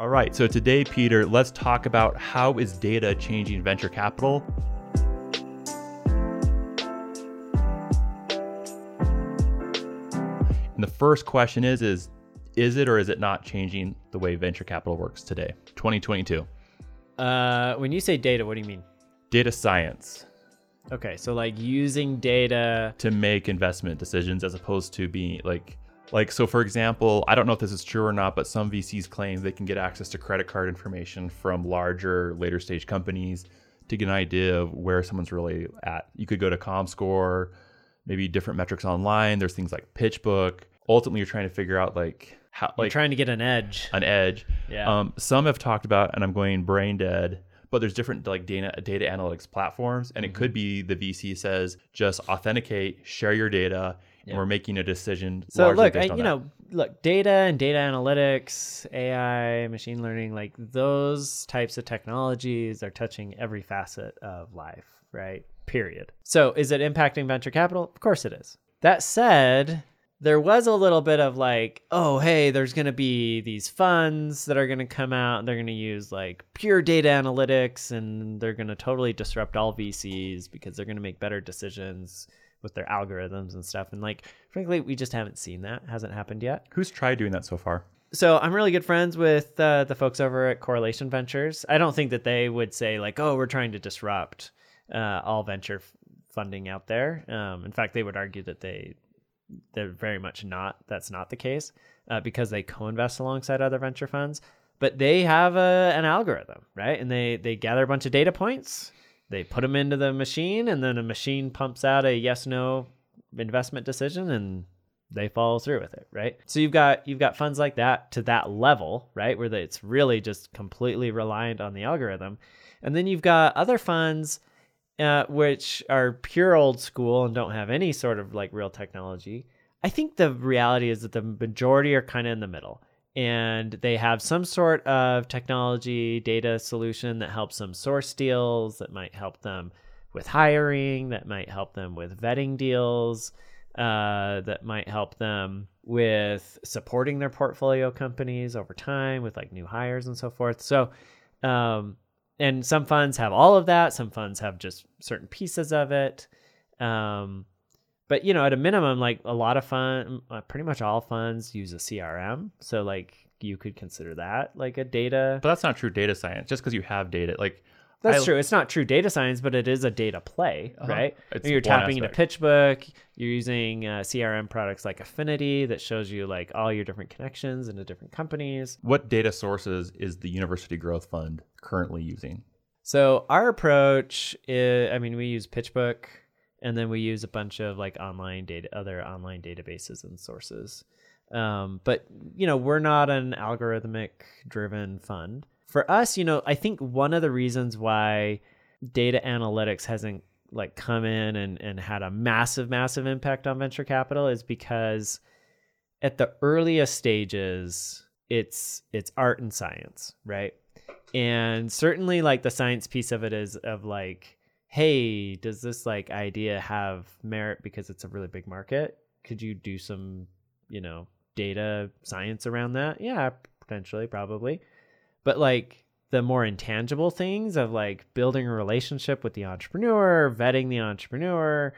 All right, so today, Peter, let's talk about how is data changing venture capital? And the first question is is is it or is it not changing the way venture capital works today, 2022? Uh, when you say data, what do you mean? Data science Okay, so like using data to make investment decisions as opposed to being like like so for example i don't know if this is true or not but some vcs claim they can get access to credit card information from larger later stage companies to get an idea of where someone's really at you could go to comscore maybe different metrics online there's things like pitchbook ultimately you're trying to figure out like how You're like trying to get an edge. an edge Yeah. um, some have talked about and i'm going brain dead but there's different like data data analytics platforms and it Mm-hmm. could be the vc says just authenticate share your data Yeah. and we're making a decision So look, I, you that. know, look, data and data analytics, AI, machine learning, like those types of technologies are touching every facet of life, right? Period. So is it impacting venture capital? Of course it is. That said, there was a little bit of like, oh, hey, there's going to be these funds that are going to come out and they're going to use like pure data analytics and they're going to totally disrupt all VCs because they're going to make better decisions with their algorithms and stuff. And like, frankly, we just haven't seen that. It hasn't happened yet. who's tried doing that so far So I'm really good friends with uh, the folks over at Correlation Ventures. I don't think that they would say like, "Oh, we're trying to disrupt uh, all venture f- funding out there." Um, in fact, they would argue that they they're very much not. That's not the case uh, because they co-invest alongside other venture funds. But they have a, an algorithm, right? And they they gather a bunch of data points, they put them into the machine, and then a machine pumps out a yes/no investment decision, and they follow through with it, right? So you've got you've got funds like that to that level, right, where it's really just completely reliant on the algorithm, and then you've got other funds uh, which are pure old school and don't have any sort of like real technology. I think the reality is that the majority are kind of in the middle. And they have some sort of technology data solution that helps them source deals, that might help them with hiring, that might help them with vetting deals, uh, that might help them with supporting their portfolio companies over time with like new hires and so forth. So, um, and some funds have all of that. Some funds have just certain pieces of it. Um, but you know, at a minimum, like a lot of fund, uh, pretty much all funds use a CRM. So like you could consider that like a data. but that's not true data science just because you have data like That's I- true. It's not true data science, but it is a data play, Uh-huh. right? It's you're tapping into PitchBook. You're using uh, CRM products like Affinity that shows you like all your different connections into different companies. what data sources is the university growth fund currently using So our approach is, I mean, we use PitchBook, and then we use a bunch of like online data, other online databases and sources. Um, but you know, we're not an algorithmic driven fund. For us, you know, I think one of the reasons why data analytics hasn't like come in and, and had a massive, massive impact on venture capital is because at the earliest stages, it's it's art and science, right? and certainly like the science piece of it is of like hey does this like idea have merit because it's a really big market? Could you do some you know data science around that? Yeah potentially probably. But like the more intangible things of like building a relationship with the entrepreneur vetting the entrepreneur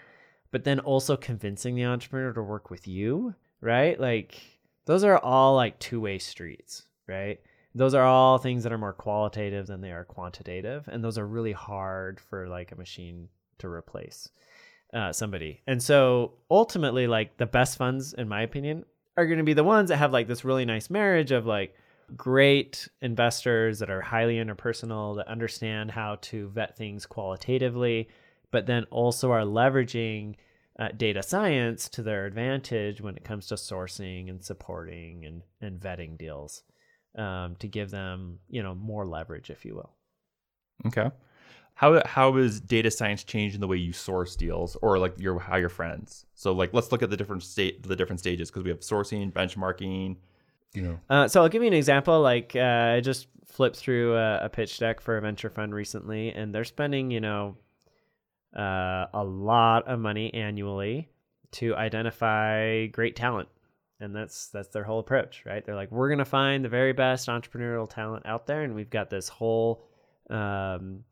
but then also convincing the entrepreneur to work with you right? Like those are all like two-way streets right those are all things that are more qualitative than they are quantitative and those are really hard for like a machine to replace uh, somebody. And so ultimately like the best funds in my opinion are going to be the ones that have like this really nice marriage of like great investors that are highly interpersonal that understand how to vet things qualitatively but then also are leveraging uh, data science to their advantage when it comes to sourcing and supporting and, and vetting deals um, to give them, you know, more leverage, if you will. Okay. How how is data science changing the way you source deals or like your how your friends? So like let's look at the different state the different stages because we have sourcing, benchmarking, you know. Uh, so I'll give you an example. Like uh, I just flipped through a, a pitch deck for a venture fund recently, and they're spending, you know, uh, a lot of money annually to identify great talent and that's that's their whole approach, right? They're like, we're gonna find the very best entrepreneurial talent out there, and we've got this whole, um,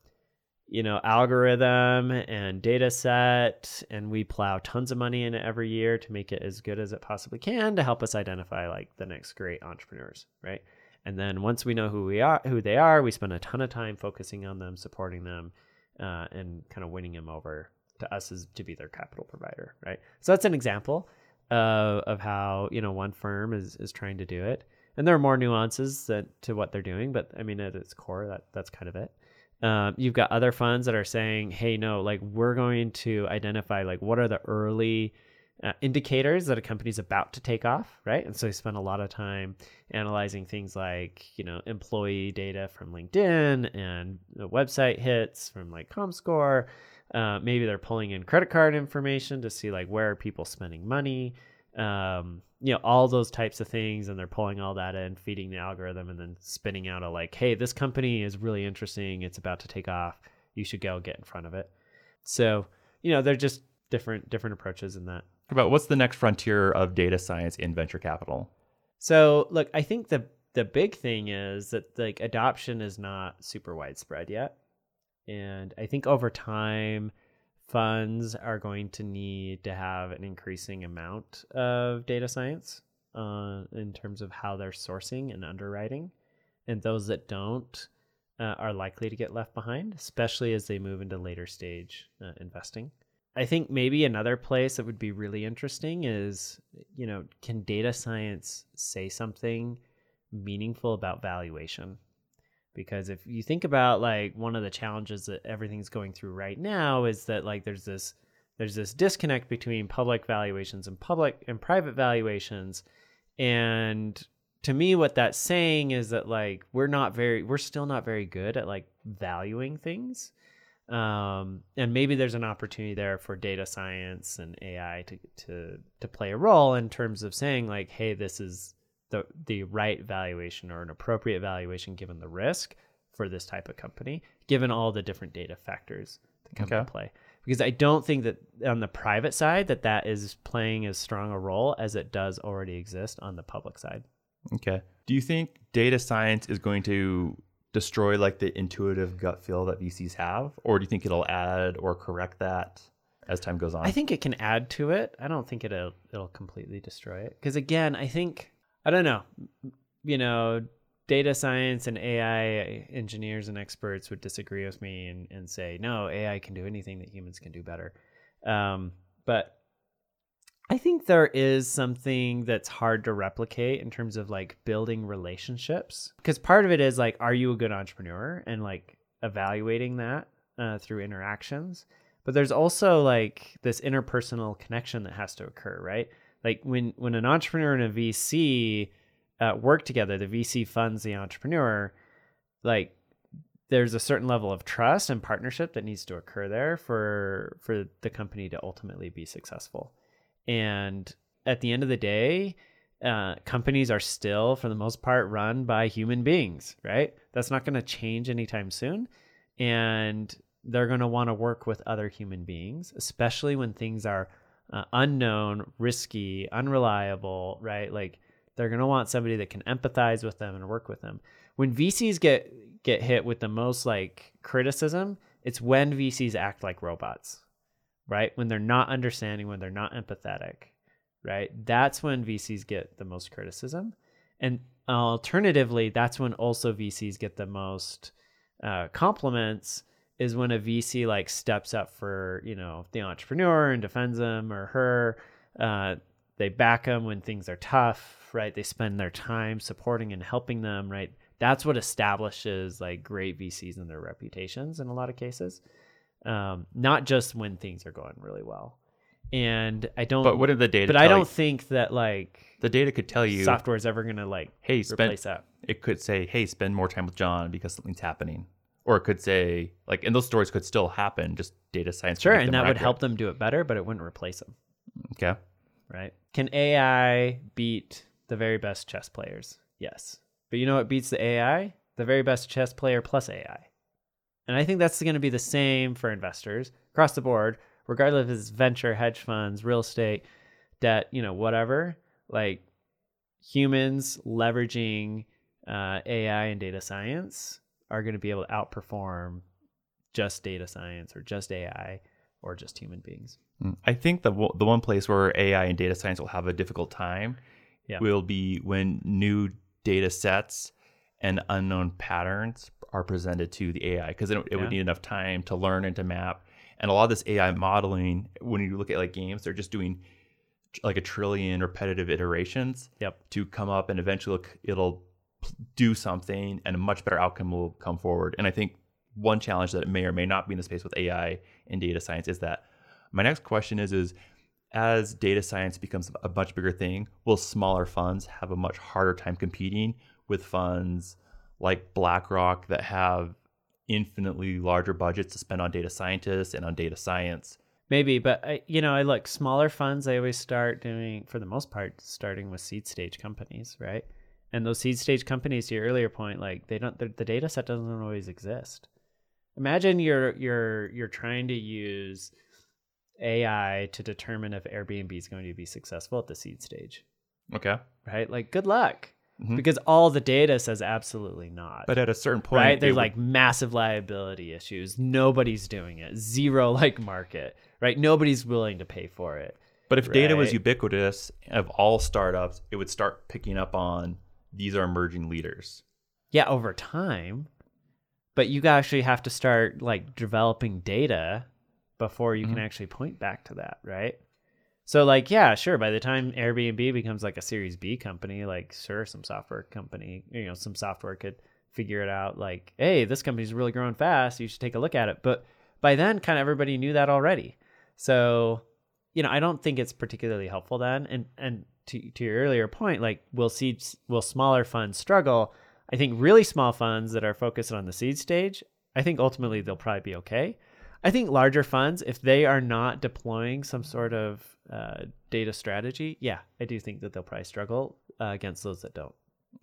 you know, algorithm and data set, and we plow tons of money in it every year to make it as good as it possibly can to help us identify like the next great entrepreneurs, right? And then once we know who we are, who they are, we spend a ton of time focusing on them, supporting them, uh, and kind of winning them over to us as to be their capital provider, right? So that's an example uh, of how you know one firm is is trying to do it, and there are more nuances that to what they're doing, but I mean at its core, that that's kind of it. Um, you've got other funds that are saying, "Hey, no, like we're going to identify like what are the early uh, indicators that a company's about to take off, right?" And so they spend a lot of time analyzing things like you know employee data from LinkedIn and website hits from like ComScore. Uh, maybe they're pulling in credit card information to see like where are people spending money. Um, you know all those types of things and they're pulling all that in feeding the algorithm and then spinning out a like hey this company is really interesting. It's about to take off. You should go get in front of it. So you know they're just different different approaches in that. About what's the next frontier of data science in venture capital? so look i think the the big thing is that like adoption is not super widespread yet and i think over time funds are going to need to have an increasing amount of data science uh, in terms of how they're sourcing and underwriting. And those that don't uh, are likely to get left behind, especially as they move into later stage uh, investing. I think maybe another place that would be really interesting is, you know, can data science say something meaningful about valuation? Because if you think about like one of the challenges that everything's going through right now is that like there's this there's this disconnect between public valuations and public and private valuations. And to me what that's saying is that like we're not very we're still not very good at like valuing things. Um, and maybe there's an opportunity there for data science and ai to to to play a role in terms of saying like hey this is the the right valuation or an appropriate valuation given the risk for this type of company, given all the different data factors that come Okay. into play. Because I don't think that on the private side that that is playing as strong a role as it does already exist on the public side. Okay. Do you think data science is going to destroy like the intuitive gut feel that VCs have, or do you think it'll add or correct that as time goes on? I think it can add to it. I don't think it'll it'll completely destroy it. Because again, I think I don't know. You know, data science and AI engineers and experts would disagree with me and, and say, no, AI can do anything that humans can do better. Um, but I think there is something that's hard to replicate in terms of like building relationships. Because part of it is like, are you a good entrepreneur? And like evaluating that uh, through interactions. But there's also like this interpersonal connection that has to occur, right? Like when when an entrepreneur and a VC uh, work together, the VC funds the entrepreneur. Like there's a certain level of trust and partnership that needs to occur there for for the company to ultimately be successful. And at the end of the day, uh, companies are still, for the most part, run by human beings, right? That's not going to change anytime soon. And they're going to want to work with other human beings, especially when things are uh, unknown, risky, unreliable, right? Like they're going to want somebody that can empathize with them and work with them. When VCs get get hit with the most like criticism, it's when VCs act like robots, right? When they're not understanding, when they're not empathetic, right? That's when VCs get the most criticism. And alternatively, that's when also VCs get the most uh, compliments is when a VC like steps up for, you know, the entrepreneur and defends them or her. Uh, they back them when things are tough, right? They spend their time supporting and helping them, right? That's what establishes like great VCs and their reputations in a lot of cases. Um, not just when things are going really well. And I don't but what did the data? but I don't you? think that like the data could tell you. software is ever gonna like hey, spend. replace that. It could say, hey, spend more time with John because something's happening, or it could say, like, and those stories could still happen. Just data science. Sure, and that would accurate. help them do it better, but it wouldn't replace them, Okay. right? Can AI beat the very best chess players? Yes. But you know what beats the AI? The very best chess player plus AI. And I think that's going to be the same for investors across the board, regardless if it's venture, hedge funds, real estate, debt, you know, whatever. Like humans leveraging uh, AI and data science are going to be able to outperform just data science or just AI or just human beings. Mm, I think the the one place where AI and data science will have a difficult time Yeah. will be when new data sets and unknown patterns are presented to the AI because it, it Yeah. would need enough time to learn and to map. And a lot of this AI modeling, when you look at like games, they're just doing like a trillion repetitive iterations Yep. to come up, and eventually it'll- do something, and a much better outcome will come forward. And I think one challenge that may or may not be in the space with AI and data science is that my next question is is as data science becomes a much bigger thing, will smaller funds have a much harder time competing with funds like BlackRock that have infinitely larger budgets to spend on data scientists and on data science? Maybe, but I, you know, I look smaller funds. I always start doing, for the most part, starting with seed stage companies, right? And those seed stage companies, to your earlier point, like they don't, the, data set doesn't always exist. Imagine you're you're you're trying to use AI to determine if Airbnb is going to be successful at the seed stage, Okay. right? Like, good luck, Mhm. because all the data says absolutely not. But at a certain point, right there's would- like massive liability issues nobody's doing it zero like market right nobody's willing to pay for it But if data was ubiquitous of all startups, it would start picking up on these are emerging leaders. yeah over time. But you actually have to start like developing data before you can Mhm. actually point back to that right? So like yeah sure by the time airbnb becomes like a series b company like sure some software company you know some software could figure it out like hey this company's really growing fast you should take a look at it. But by then kind of everybody knew that already. So you know i don't think it's particularly helpful then. And and to, to your earlier point like will seed will smaller funds struggle i think really small funds that are focused on the seed stage i think ultimately they'll probably be okay i think larger funds if they are not deploying some sort of uh, data strategy yeah i do think that they'll probably struggle uh, against those that don't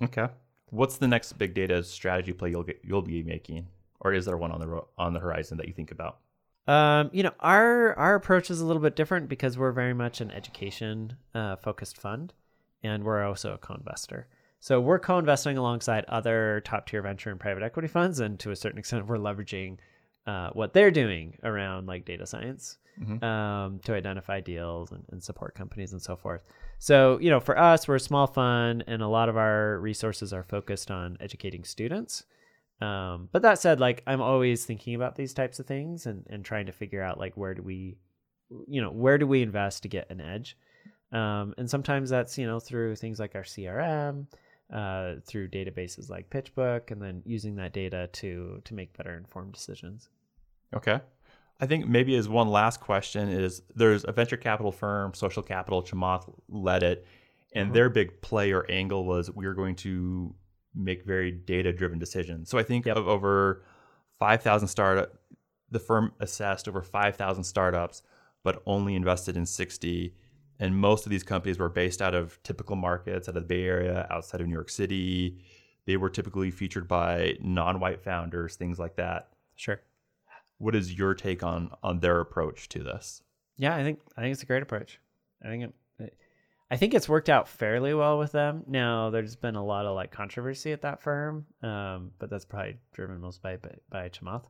Okay. What's the next big data strategy play you'll get you'll be making, or is there one on the on the horizon that you think about? Um, you know, our our approach is a little bit different because we're very much an education uh, focused fund, and we're also a co-investor. So we're co-investing alongside other top tier venture and private equity funds, and to a certain extent, we're leveraging uh, what they're doing around like data science Mhm. um, to identify deals and, and support companies and so forth. So you know, for us, we're a small fund, and a lot of our resources are focused on educating students. Um, but that said, like I'm always thinking about these types of things and, and trying to figure out like where do we, you know, where do we invest to get an edge? Um, and sometimes that's you know through things like our CRM, uh, through databases like PitchBook, and then using that data to to make better informed decisions. Okay. I think maybe as one last question is there's a venture capital firm, Social Capital, Chamath led it, and Mhm. their big play or angle was we are going to make very data driven decisions. So I think Yep. of over 5,000 startup, the firm assessed over 5,000 startups, but only invested in 60. And most of these companies were based out of typical markets, out of the Bay Area, outside of New York City. They were typically featured by non-white founders, things like that. Sure. What is your take on on their approach to this? Yeah, I think I think it's a great approach. I think it, I think it's worked out fairly well with them. Now, there's been a lot of like controversy at that firm, um, but that's probably driven most by by, by Chamath.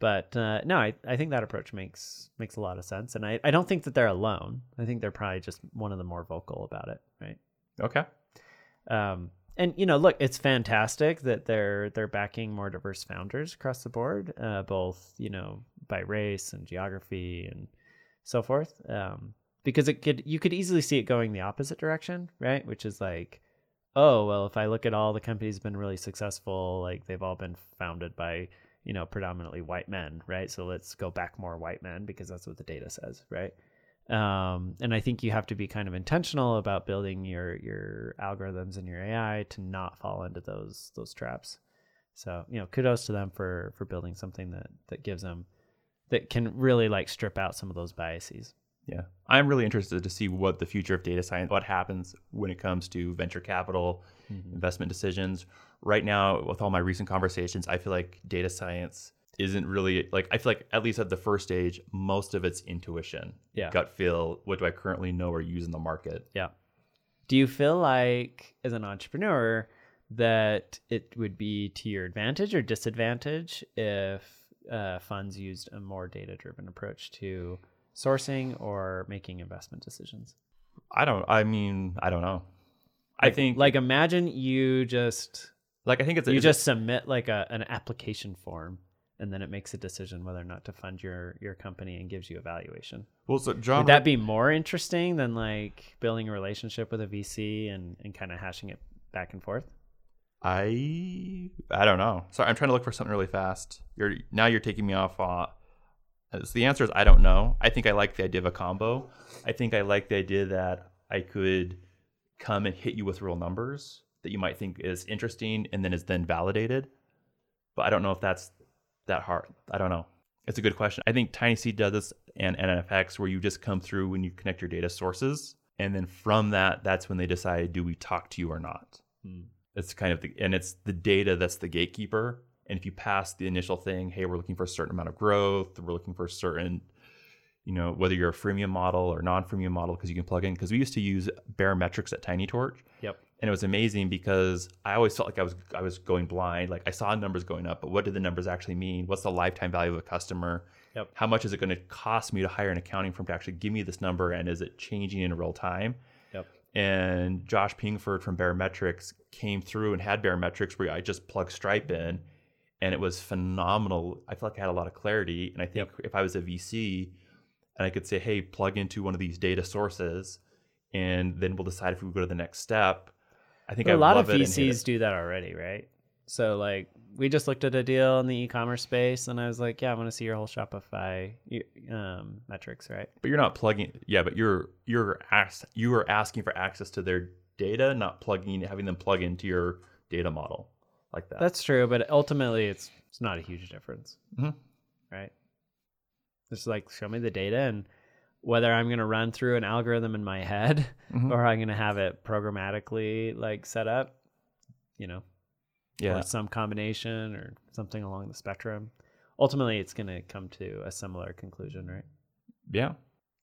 But uh, no, I, I think that approach makes makes a lot of sense, and I, I don't think that they're alone. I think they're probably just one of the more vocal about it, right? Okay. Um, and you know, look, it's fantastic that they're they're backing more diverse founders across the board, uh, both you know by race and geography and so forth. Um, because it could you could easily see it going the opposite direction, right? Which is like, oh well, if I look at all the companies been really successful, like they've all been founded by you know predominantly white men, right? So let's go back more white men because that's what the data says, right? um, and I think you have to be kind of intentional about building your your algorithms and your AI to not fall into those those traps. So you know, kudos to them for for building something that that gives them that can really like strip out some of those biases. Yeah. I'm really interested to see what the future of data science, what happens when it comes to venture capital, investment decisions. Right now, with all my recent conversations, I feel like data science isn't really like, I feel like at least at the first stage, most of it's intuition, Yeah. gut feel. What do I currently know or use in the market? Yeah. Do you feel like, as an entrepreneur, that it would be to your advantage or disadvantage if uh, funds used a more data driven approach to sourcing or making investment decisions? I don't. I mean, I don't know. I Like- think like imagine you just like I think it's you it's- just submit like a an application form and then it makes a decision whether or not to fund your your company and gives you a valuation. well. So John, Would that be more interesting than like building a relationship with a VC and and kind of hashing it back and forth? I I don't know. Sorry, I'm trying to look for something really fast. You're now you're taking me off. Uh, so the answer is I don't know. I think I like the idea of a combo. I think I like the idea that I could come and hit you with real numbers that you might think is interesting and then is then validated. But I don't know if that's that hard. I don't know. It's a good question. I think TinySeed does this and NFX where you just come through when you connect your data sources. And then from that, that's when they decide, do we talk to you or not? Hmm. It's kind of the, and it's the data that's the gatekeeper. And if you pass the initial thing, hey, we're looking for a certain amount of growth, we're looking for a certain, you know, whether you're a freemium model or non-freemium model, because you can plug in. Because we used to use Baremetrics at TinyTorch, Yep. and it was amazing because I always felt like I was I was going blind. Like I saw numbers going up, but what did the numbers actually mean? What's the lifetime value of a customer? Yep. How much is it going to cost me to hire an accounting firm to actually give me this number, and is it changing in real time? Yep. and Josh Pigford from Baremetrics came through and had Baremetrics where I just plugged Stripe in, and it was phenomenal. I felt like I had a lot of clarity, and I think if I was a VC, and I could say, "Hey, plug into one of these data sources," and then we'll decide if we go to the next step. I think a lot of VCs do that already, right? So like we just looked at a deal in the e-commerce space and I was like, yeah, I want to see your whole Shopify um, metrics, right? but you're not plugging. Yeah, but you're you're ask, you are asking for access to their data, not plugging, having them plug into your data model like that. That's true, but ultimately it's it's not a huge difference, Mhm. right? Just like show me the data and whether I'm going to run through an algorithm in my head Mhm. or I'm going to have it programmatically like set up, you know, yeah. some combination or something along the spectrum. Ultimately, it's going to come to a similar conclusion, right? Yeah.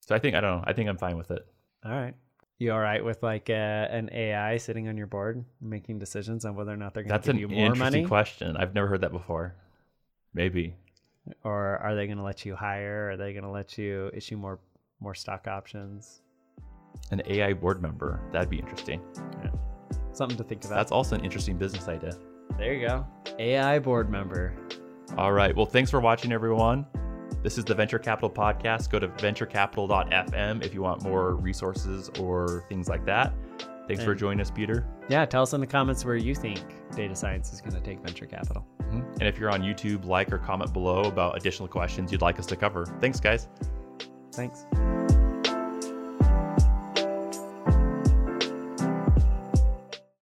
So I think I don't know. I think I'm fine with it. All right. You all right with like uh, an AI sitting on your board making decisions on whether or not they're going to give you more money? That's an interesting question. I've never heard that before. Maybe. or are they going to let you hire? Are they going to let you issue more more stock options? An AI board member. That'd be interesting. Something to think about. That's also an interesting business idea. there you go. AI board member. All right. Well, thanks for watching, everyone. This is the Venture Capital Podcast. Go to venturecapital.fm if you want more resources or things like that. Thanks for joining us, Peter. Yeah, tell us in the comments where you think data science is going to take venture capital. Mhm. And if you're on YouTube, like or comment below about additional questions you'd like us to cover. Thanks, guys. Thanks.